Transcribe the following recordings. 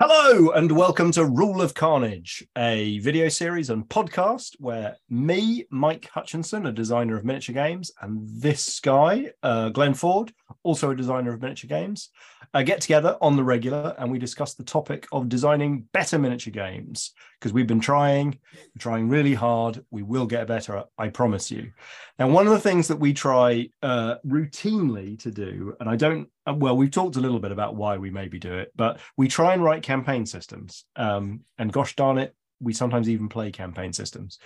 Hello, and welcome to Rule of Carnage, a video series and podcast where me, Mike Hutchinson, a designer of miniature games, and this guy, uh, Glenn Ford, also a designer of miniature games, uh, get together on the regular and we discuss the topic of designing better miniature games because we've been trying, trying really hard. We will get better, I promise you. Now, one of the things that we try uh, routinely to do, and I don't uh, well, we've talked a little bit about why we maybe do it, but we try and write campaign systems. Um, and gosh darn it, we sometimes even play campaign systems.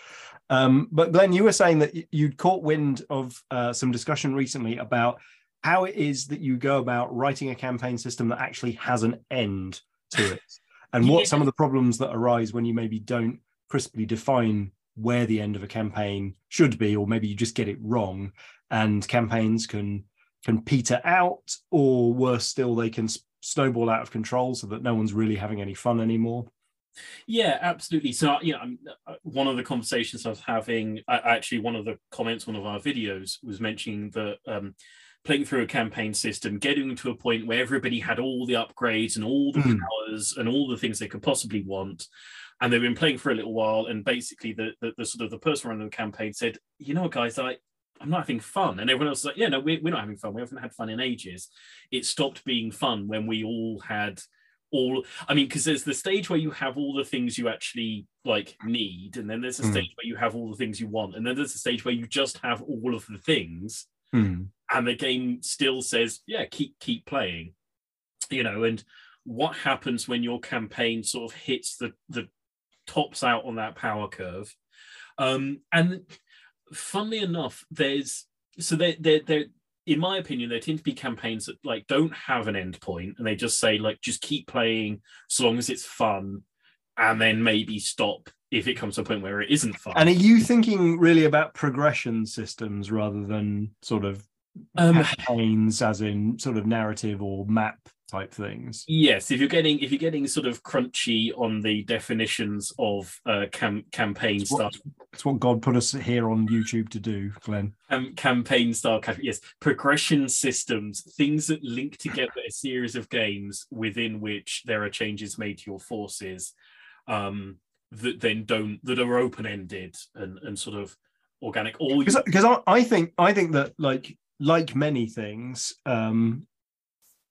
Um, but Glenn, you were saying that you'd caught wind of uh, some discussion recently about how it is that you go about writing a campaign system that actually has an end to it, and what yeah. some of the problems that arise when you maybe don't crisply define where the end of a campaign should be, or maybe you just get it wrong, and campaigns can can peter out, or worse still, they can snowball out of control so that no one's really having any fun anymore. Yeah, absolutely. So, you know, uh, one of the conversations I was having, actually, one of the comments, one of our videos was mentioning that um, playing through a campaign system, getting to a point where everybody had all the upgrades and all the mm. powers and all the things they could possibly want. And they've been playing for a little while, and basically, the, the, the sort of the person running the campaign said, "You know, guys, I I'm not having fun. And everyone else is like, yeah, no, we're, we're not having fun. We haven't had fun in ages. It stopped being fun when we all had all, I mean, because there's the stage where you have all the things you actually like need. And then there's a mm. stage where you have all the things you want. And then there's a stage where you just have all of the things. Mm. And the game still says, yeah, keep, keep playing, you know, and what happens when your campaign sort of hits the, the tops out on that power curve. Um, and funnily enough, there's so they they they in my opinion, there tend to be campaigns that like don't have an end point and they just say like just keep playing so long as it's fun and then maybe stop if it comes to a point where it isn't fun. And are you thinking really about progression systems rather than sort of um, campaigns as in sort of narrative or map type things. Yes, if you're getting if you're getting sort of crunchy on the definitions of uh, cam- campaign it's stuff. It's what God put us here on YouTube to do, Glenn. Um, campaign style, yes, progression systems, things that link together a series of games within which there are changes made to your forces um, that then don't that are open ended and and sort of organic. All because. I, I think I think that like like many things, um,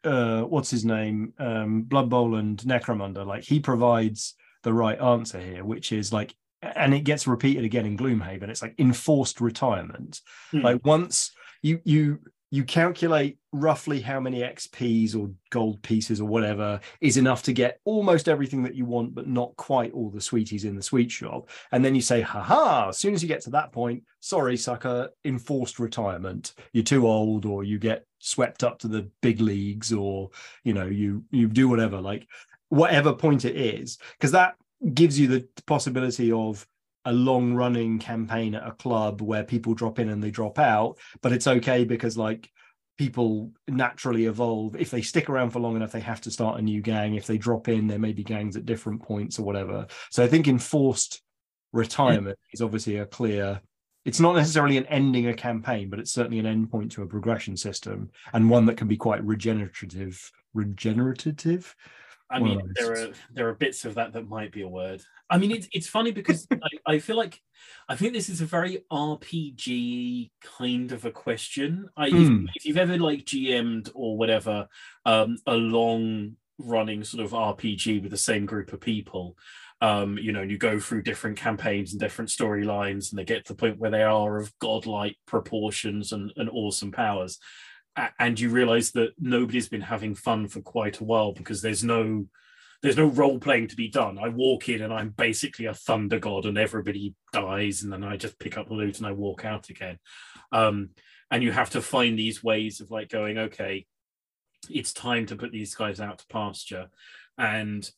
uh, what's his name, um, Blood Bowl and Necromunda, like he provides the right answer here, which is like, and it gets repeated again in Gloomhaven. It's like enforced retirement. Hmm. Like once you you you calculate roughly how many XPs or gold pieces or whatever is enough to get almost everything that you want, but not quite all the sweeties in the sweet shop. And then you say, haha, as soon as you get to that point, sorry, sucker, enforced retirement. You're too old, or you get swept up to the big leagues, or you know, you you do whatever, like whatever point it is, because that gives you the possibility of a long running campaign at a club where people drop in and they drop out but it's okay because like people naturally evolve. If they stick around for long enough they have to start a new gang. If they drop in there may be gangs at different points or whatever. So i think enforced retirement is obviously a clear it's not necessarily an ending a campaign but it's certainly an endpoint to a progression system and one that can be quite regenerative regenerative I mean, there are there are bits of that that might be a word. I mean, it's it's funny because I, I, feel like I think this is a very RPG kind of a question. I, mm. if, hmm. if, you've ever like GM'd or whatever, um, a long running sort of RPG with the same group of people, um, you know, and you go through different campaigns and different storylines, and they get to the point where they are of godlike proportions and, and awesome powers and you realize that nobody's been having fun for quite a while because there's no there's no role playing to be done. I walk in and I'm basically a thunder god, and everybody dies, and then I just pick up the loot and I walk out again. Um, and you have to find these ways of like going, okay, it's time to put these guys out to pasture, and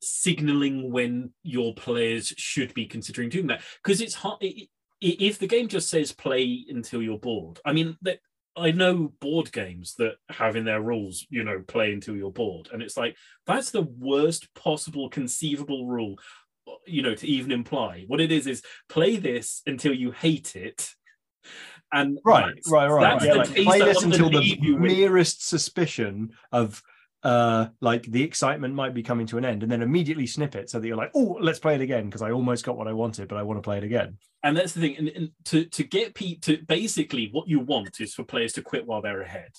signaling when your players should be considering doing that because it's hard. If the game just says play until you're bored, I mean, that I know board games that have in their rules, you know, play until you're bored. And it's like, that's the worst possible conceivable rule, you know, to even imply. What it is is play this until you hate it. And right, right, right. Yeah, like play this until the merest suspicion of uh, like the excitement might be coming to an end, and then immediately snip it so that you're like, oh, let's play it again because I almost got what I wanted, but I want to play it again. And that's the thing. And, and to to get Pete to basically what you want is for players to quit while they're ahead.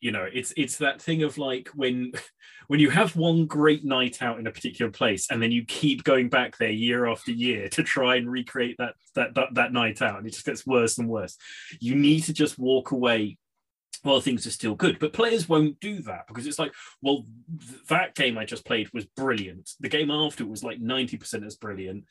You know, it's it's that thing of like when when you have one great night out in a particular place and then you keep going back there year after year to try and recreate that that that, that night out and it just gets worse and worse. You need to just walk away while things are still good. But players won't do that because it's like, well, th- that game I just played was brilliant. The game after was like 90% as brilliant.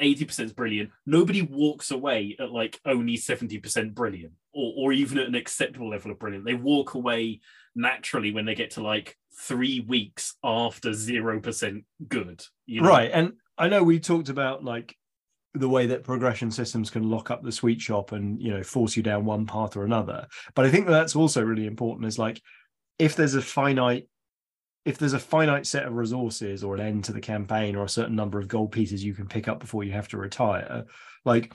80% is brilliant. Nobody walks away at like only 70% brilliant or, or even at an acceptable level of brilliant. They walk away naturally when they get to like three weeks after 0% good. You know? Right. And I know we talked about like the way that progression systems can lock up the sweet shop and you know force you down one path or another. But i think that's also really important is like if there's a finite if there's a finite set of resources or an end to the campaign or a certain number of gold pieces you can pick up before you have to retire like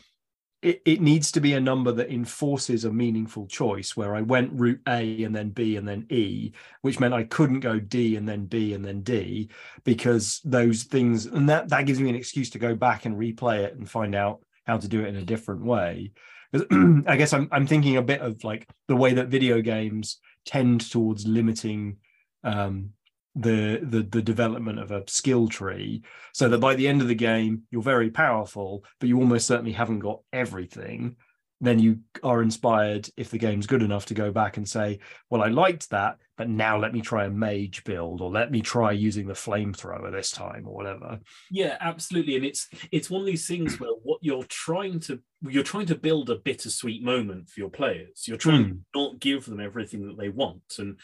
it, it needs to be a number that enforces a meaningful choice where I went route A and then B and then E, which meant I couldn't go D and then B and then D because those things and that that gives me an excuse to go back and replay it and find out how to do it in a different way. I guess I'm I'm thinking a bit of like the way that video games tend towards limiting um, the, the the development of a skill tree so that by the end of the game you're very powerful but you almost certainly haven't got everything. Then you are inspired if the game's good enough to go back and say well i liked that but now let me try a mage build or let me try using the flamethrower this time or whatever. Yeah absolutely and it's it's one of these things where what you're trying to you're trying to build a bittersweet moment for your players. You're trying mm. to not give them everything that they want and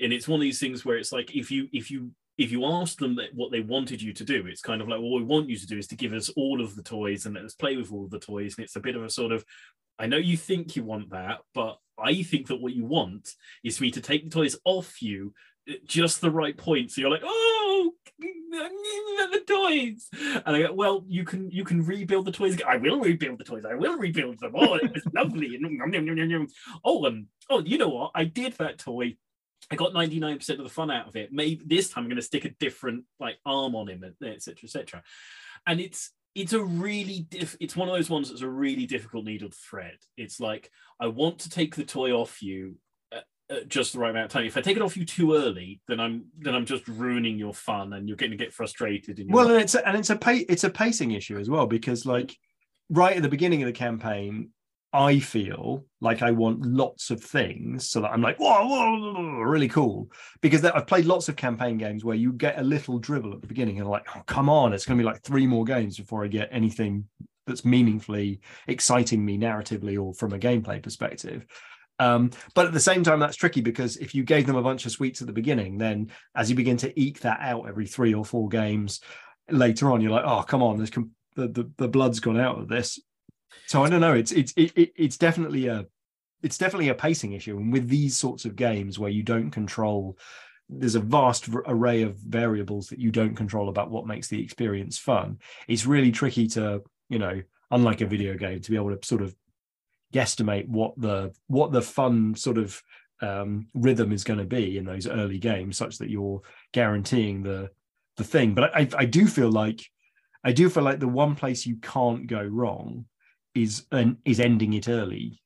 and it's one of these things where it's like if you if you if you ask them what they wanted you to do, it's kind of like, well, what we want you to do is to give us all of the toys and let us play with all the toys. And it's a bit of a sort of, I know you think you want that, but I think that what you want is for me to take the toys off you at just the right point. So you're like, oh, the toys. And I go, well, you can you can rebuild the toys. I will rebuild the toys. I will rebuild them. Oh, it was lovely. oh, and oh, you know what? I did that toy I got 99% of the fun out of it. Maybe this time I'm going to stick a different like arm on him, etc., etc. And it's it's a really diff- it's one of those ones that's a really difficult needle to thread. It's like I want to take the toy off you at, at just the right amount of time. If I take it off you too early, then I'm then I'm just ruining your fun, and you're going to get frustrated. And well, and it's a, and it's a pa- it's a pacing issue as well because like right at the beginning of the campaign, I feel like I want lots of things so that I'm like, whoa, whoa, whoa really cool. Because I've played lots of campaign games where you get a little dribble at the beginning and like, oh, come on, it's going to be like three more games before I get anything that's meaningfully exciting me narratively or from a gameplay perspective. Um, but at the same time, that's tricky because if you gave them a bunch of sweets at the beginning, then as you begin to eke that out every three or four games later on, you're like, oh, come on, com- the, the, the blood's gone out of this so I don't know. It's it's it, it's definitely a it's definitely a pacing issue, and with these sorts of games where you don't control, there's a vast array of variables that you don't control about what makes the experience fun. It's really tricky to you know, unlike a video game, to be able to sort of guesstimate what the what the fun sort of um, rhythm is going to be in those early games, such that you're guaranteeing the the thing. But I, I do feel like I do feel like the one place you can't go wrong is an, is ending it early.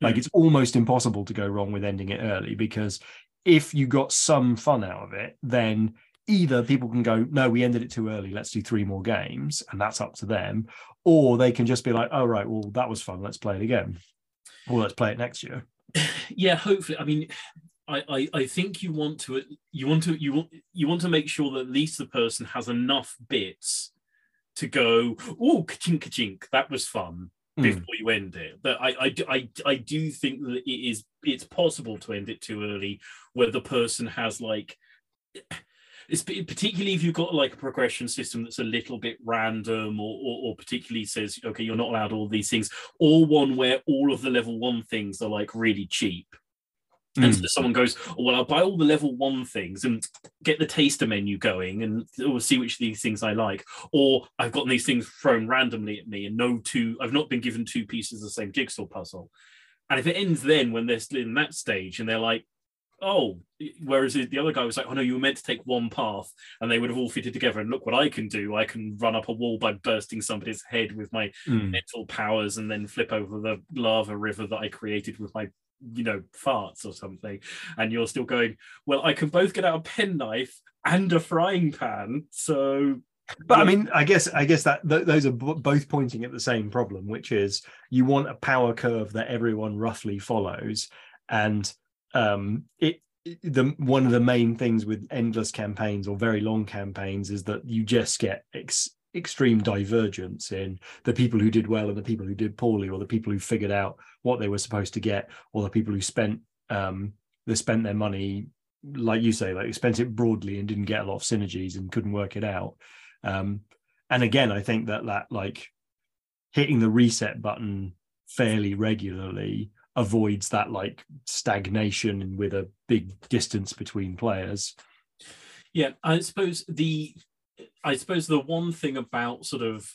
Like mm. it's almost impossible to go wrong with ending it early because if you got some fun out of it, then either people can go, no, we ended it too early, let's do three more games, and that's up to them, or they can just be like, oh right, well that was fun, let's play it again, or let's play it next year. Yeah, hopefully. I mean, I, I, I think you want to you want to you want you want to make sure that at least the person has enough bits to go, oh, ka-chink, ka-chink, that was fun. Hmm. before you end it. But I, I, I, I do think that it is it's possible to end it too early, where the person has like. It's particularly if you've got like a progression system that's a little bit random or, or, or, particularly says okay you're not allowed all these things or one where all of the level one things are like really cheap and mm. so someone goes, oh, well, I'll buy all the level one things and get the taster menu going and see which of these things I like. Or I've gotten these things thrown randomly at me and no two, I've not been given two pieces of the same jigsaw puzzle. And if it ends then when they're still in that stage and they're like, oh, whereas the other guy was like, oh no, you were meant to take one path, and they would have all fitted together. And look what I can do! I can run up a wall by bursting somebody's head with my mm. mental powers, and then flip over the lava river that I created with my you know farts or something and you're still going well i can both get out a penknife and a frying pan so but I mean, I guess I guess that th- those are b- both pointing at the same problem, which is you want a power curve that everyone roughly follows, and um, it the one of the main things with endless campaigns or very long campaigns is that you just get ex- extreme divergence in the people who did well and the people who did poorly, or the people who figured out what they were supposed to get, or the people who spent um, they spent their money like you say, like spent it broadly and didn't get a lot of synergies and couldn't work it out. Um, and again, I think that that like hitting the reset button fairly regularly avoids that like stagnation with a big distance between players. Yeah, I suppose the I suppose the one thing about sort of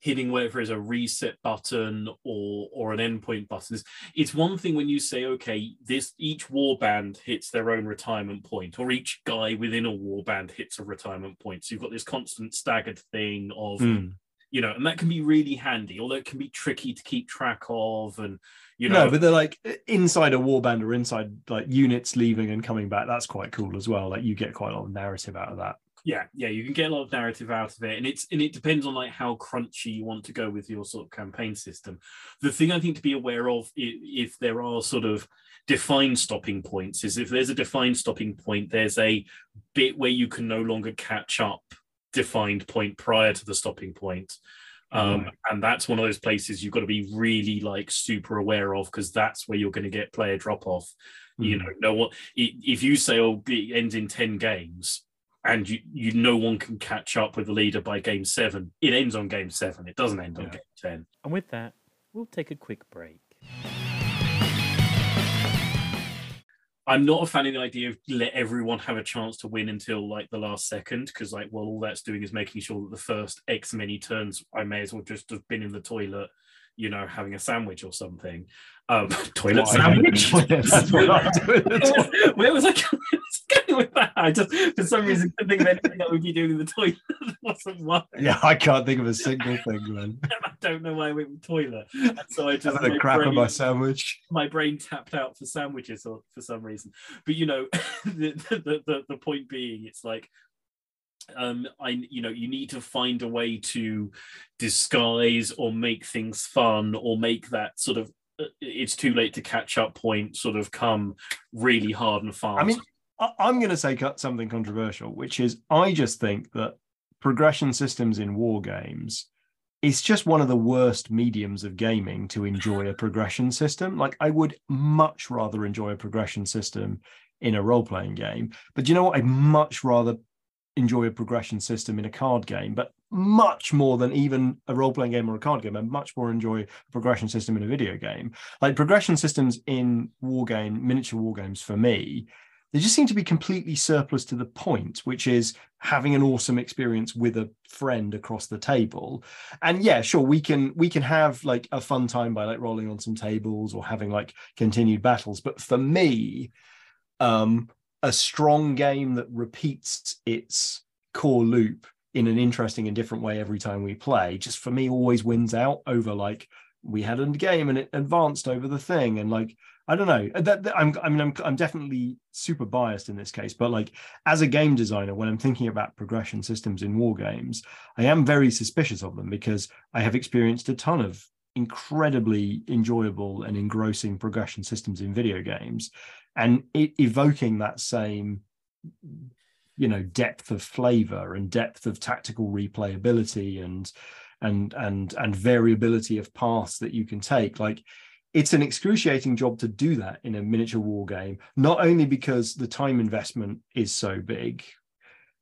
hitting whatever is a reset button or or an endpoint button is it's one thing when you say okay this each warband hits their own retirement point or each guy within a warband hits a retirement point. So you've got this constant staggered thing of mm. you know and that can be really handy although it can be tricky to keep track of and you know. no but they're like inside a warband or inside like units leaving and coming back that's quite cool as well. Like you get quite a lot of narrative out of that yeah yeah you can get a lot of narrative out of it and it's and it depends on like how crunchy you want to go with your sort of campaign system. The thing i think to be aware of if, there are sort of defined stopping points is if there's a defined stopping point there's a bit where you can no longer catch up defined point prior to the stopping point. Um, and that's one of those places you've got to be really like super aware of because that's where you're going to get player drop off mm. you know no what if you say oh it ends in 10 games and you, you no one can catch up with the leader by game seven. It ends on game seven. It doesn't end yeah. on game ten. And with that, we'll take a quick break. I'm not a fan of the idea of let everyone have a chance to win until like the last second, because like, well, all that's doing is making sure that the first X many turns, I may as well just have been in the toilet, you know, having a sandwich or something. Um, toilet sandwich. That's what I'm doing. Where was I going with that? I just, for some reason, couldn't think of anything that would be doing in the toilet. wasn't why. Yeah, I can't think of a single thing, man. I don't know why I went with toilet. And so I just Having a crap brain, my sandwich. My brain tapped out for sandwiches or for some reason. But you know, the, the, the, the point being, it's like um i you know you need to find a way to disguise or make things fun or make that sort of it's too late to catch up point sort of come really hard and fast. I mean, I'm going to say something controversial, which is I just think that progression systems in war games is just one of the worst mediums of gaming to enjoy a progression system. Like I would much rather enjoy a progression system in a role playing game, but you know what? I'd much rather enjoy a progression system in a card game, but much more than even a role playing game or a card game. I much more enjoy a progression system in a video game. Like progression systems in war game, miniature war games for me, they just seem to be completely surplus to the point, which is having an awesome experience with a friend across the table. And yeah, sure, we can we can have like a fun time by like rolling on some tables or having like continued battles. But for me, um, a strong game that repeats its core loop in an interesting and different way every time we play just for me always wins out over like we had a game and it advanced over the thing and like I don't know. Uh, that, that, I'm, I mean, I'm, I'm definitely super biased in this case, but like as a game designer, when I'm thinking about progression systems in war games, I am very suspicious of them because I have experienced a ton of incredibly enjoyable and engrossing progression systems in video games, and it, evoking that same you know depth of flavor and depth of tactical replayability and and and and variability of paths that you can take. Like it's an excruciating job to do that in a miniature war game not only because the time investment is so big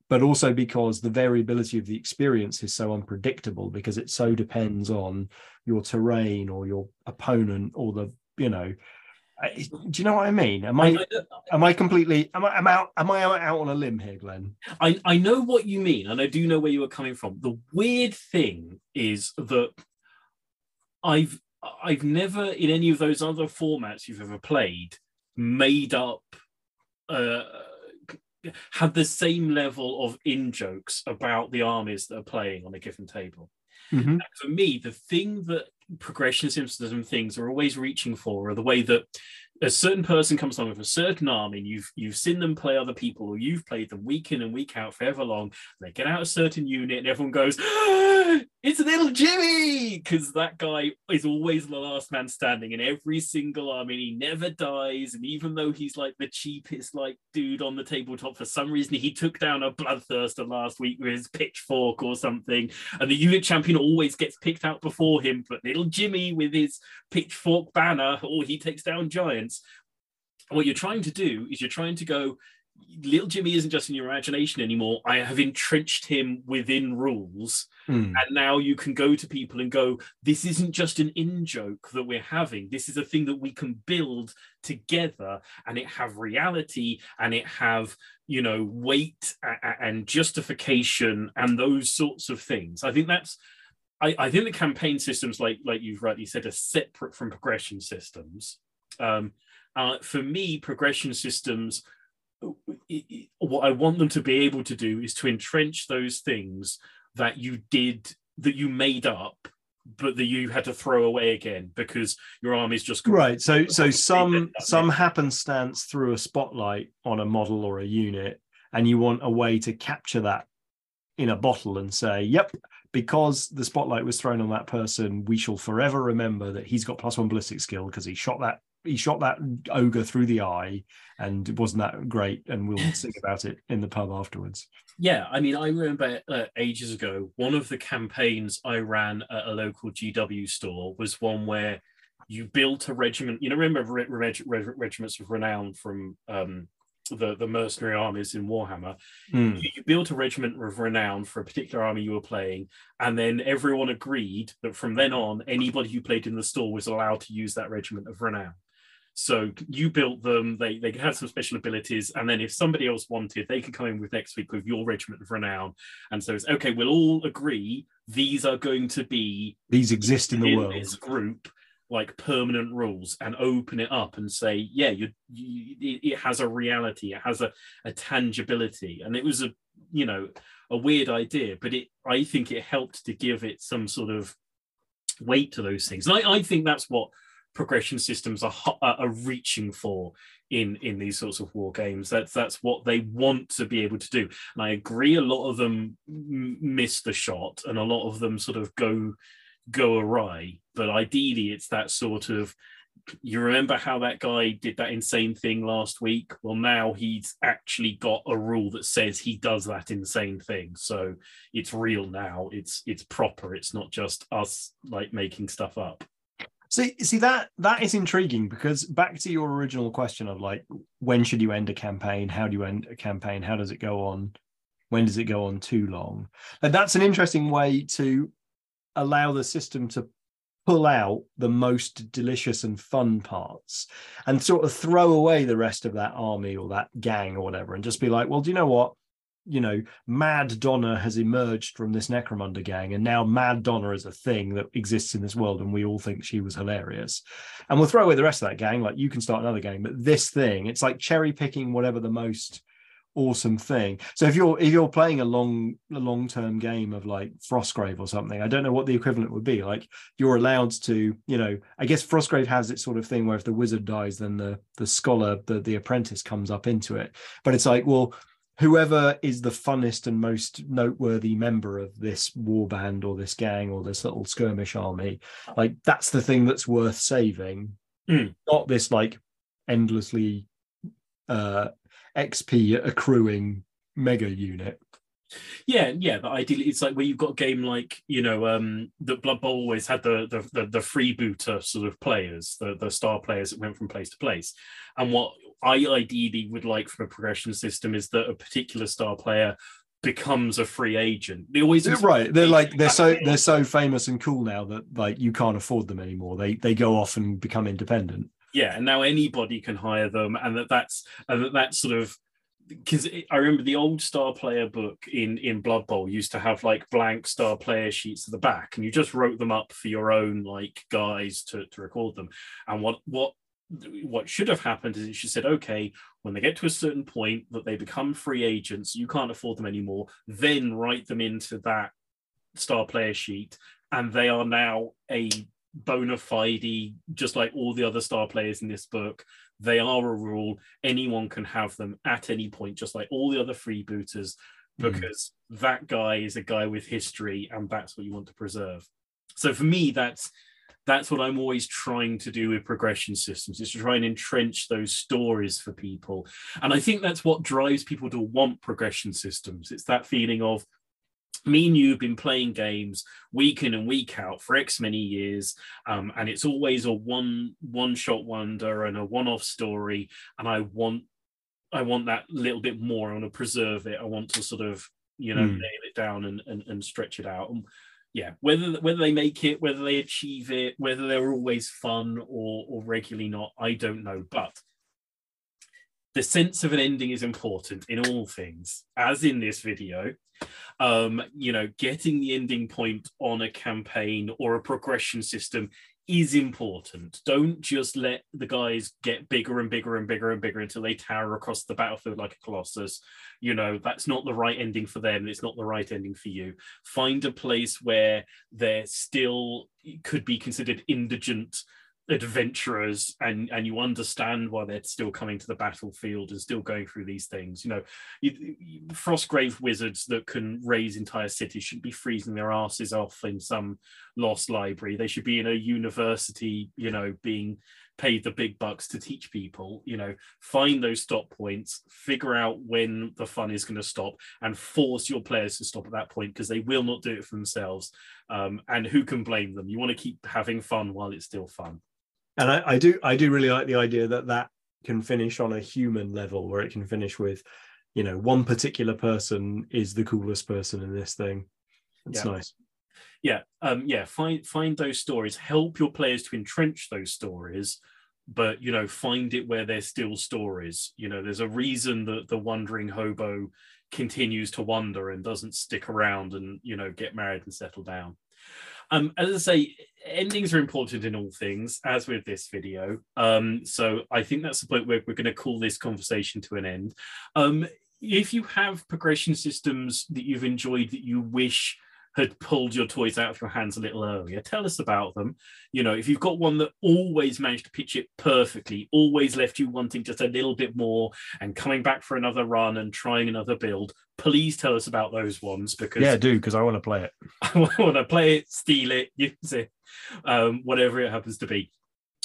but also because the variability of the experience is so unpredictable because it so depends on your terrain or your opponent or the you know do you know what I mean? Am I, am I completely am I am out am I out on a limb here, Glenn? I, I know what you mean, and I do know where you are coming from. The weird thing is that I've I've never in any of those other formats you've ever played made up uh, had the same level of in jokes about the armies that are playing on a given table. Mhm. For me, the thing that progression and things are always reaching for are the way that a certain person comes along with a certain army and you've you've seen them play other people or you've played them week in and week out forever long. They get out a certain unit and everyone goes it's little jimmy! Because that guy is always the last man standing in every single army and he never dies and even though he's like the cheapest like dude on the tabletop for some reason he took down a bloodthirster last week with his pitchfork or something and the unit champion always gets picked out before him but little jimmy with his pitchfork banner or he takes down giants. What you're trying to do is you're trying to go little jimmy isn't just in your imagination anymore. I have entrenched him within rules. Mm. and now you can go to people and go this isn't just an in joke that we're having. This is a thing that we can build together and it have reality and it have you know weight and justification and those sorts of things. I think that's I, I think the campaign systems like like you've rightly said are separate from progression systems. Um uh, for me progression systems what i want them to be able to do is to entrench those things that you did that you made up but that you had to throw away again because your army's just Right. So so some some happenstance through a spotlight on a model or a unit, and you want a way to capture that in a bottle and say, "Yep, because the spotlight was thrown on that person, we shall forever remember that he's got plus one ballistic skill because he shot that he shot that ogre through the eye, and it wasn't that great? And we'll sing about it in the pub afterwards." Yeah, I mean, I remember uh, ages ago, one of the campaigns I ran at a local GW store was one where you built a regiment. You know, remember reg- reg- reg- regiments of renown from um, the the mercenary armies in Warhammer? Hmm. You, you built a regiment of renown for a particular army you were playing, and then everyone agreed that from then on, anybody who played in the store was allowed to use that regiment of renown. So you built them, they they had some special abilities, and then if somebody else wanted, they could come in with next week with your regiment of renown. And so it's okay, we'll all agree these are going to be These exist in the in world. this group like permanent rules and open it up and say, yeah, you, you it, it has a reality, it has a, a tangibility. And it was a you know a weird idea, but it I think it helped to give it some sort of weight to those things. And I, I think that's what progression systems are are reaching for in in these sorts of war games. That's that's what they want to be able to do. And i agree a lot of them miss the shot and a lot of them sort of go go awry. But ideally it's that sort of you remember how that guy did that insane thing last week? Well now he's actually got a rule that says he does that insane thing. So it's real now. It's it's proper. It's not just us like making stuff up See, see that that is intriguing because back to your original question of like, when should you end a campaign? How do you end a campaign? How does it go on? When does it go on too long? And that's an interesting way to allow the system to pull out the most delicious and fun parts and sort of throw away the rest of that army or that gang or whatever and just be like, well, do you know what? You know, Mad Donna has emerged from this Necromunda gang, and now Mad Donna is a thing that exists in this world, and we all think she was hilarious. And we'll throw away the rest of that gang. Like you can start another gang, but this thing, it's like cherry picking whatever the most awesome thing. So if you're if you're playing a long a long term game of like Frostgrave or something, I don't know what the equivalent would be. Like you're allowed to, you know, I guess Frostgrave has its sort of thing where if the wizard dies, then the the scholar, the the apprentice comes up into it. But it's like, well, whoever is the funnest and most noteworthy member of this war band or this gang or this little skirmish army, like that's the thing that's worth saving, Hmm. not this like endlessly uh XP accruing mega unit. Yeah, yeah, but ideally it's like where you've got a game like, you know, um the Blood Bowl always had the the the, the freebooter sort of players, the, the star players that went from place to place. And what I ideally would like from a progression system is that a particular star player becomes a free agent. They always right. They're like they're so they're so famous and cool now that like you can't afford them anymore. They they go off and become independent. yeah and now anybody can hire them and that that's and that that's sort of because i remember the old star player book in in blood bowl used to have like blank star player sheets at the back and you just wrote them up for your own like guys to, to record them and what what what should have happened is it should said, okay, when they get to a certain point that they become free agents, you can't afford them anymore, then write them into that star player sheet, and they are now a bona fide, just like all the other star players in this book. They are a rule. Anyone can have them at any point, just like all the other freebooters, hmm. because mm. that guy is a guy with history, and that's what you want to preserve. So for me, that's that's what I'm always trying to do with progression systems is to try and entrench those stories for people. And I think that's what drives people to want progression systems. It's that feeling of me and you have been playing games week in and week out for X many years, um, and it's always a one one shot wonder and a one off story. And I want I want that little bit more. I want to preserve it. I want to sort of you know mm. nail it down and, and and stretch it out. And yeah, whether whether they make it, whether they achieve it, whether they're always fun or or regularly not, I don't know. But the sense of an ending is important in all things, as in this video. Um, you know, getting the ending point on a campaign or a progression system is important. Don't just let the guys get bigger and bigger and bigger and bigger until they tower across the battlefield like a colossus. You know, that's not the right ending for them. It's not the right ending for you. Find a place where they're still could be considered indigent adventurers and and you understand why they're still coming to the battlefield and still going through these things. You know you, you, frostgrave wizards that can raise entire cities should be freezing their asses off in some lost library. They should be in a university you know being paid the big bucks to teach people you know. Find those stop points figure out when the fun is going to stop and force your players to stop at that point because they will not do it for themselves. Um, and who can blame them? You want to keep having fun while it's still fun and I, I do I do really like the idea that that can finish on a human level where it can finish with you know one particular person is the coolest person in this thing. It's yeah. nice. Yeah um yeah find find those stories. Help your players to entrench those stories but you know find it where there's still stories. You know there's a reason that the wandering hobo continues to wander and doesn't stick around and you know get married and settle down um, as I say, endings are important in all things, as with this video. Um, so I think that's the point where we're going to call this conversation to an end. Um, if you have progression systems that you've enjoyed that you wish had pulled your toys out of your hands a little earlier. Tell us about them. You know, if you've got one that always managed to pitch it perfectly, always left you wanting just a little bit more and coming back for another run and trying another build, please tell us about those ones because yeah, do because I want to play it. I want to play it, steal it, use it, um, whatever it happens to be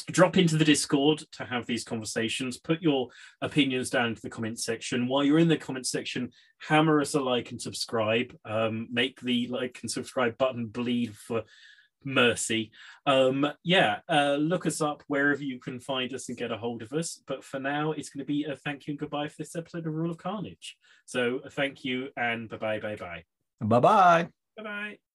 drop into the discord to have these conversations. Put your opinions down into the comment section. While you're in the comment section hammer us a like and subscribe. Um, make the like and subscribe button bleed for mercy. Um yeah uh look us up wherever you can find us and get a hold of us. But for now it's going to be a thank you and goodbye for this episode of rule of carnage. So thank you and bye bye bye bye bye bye bye bye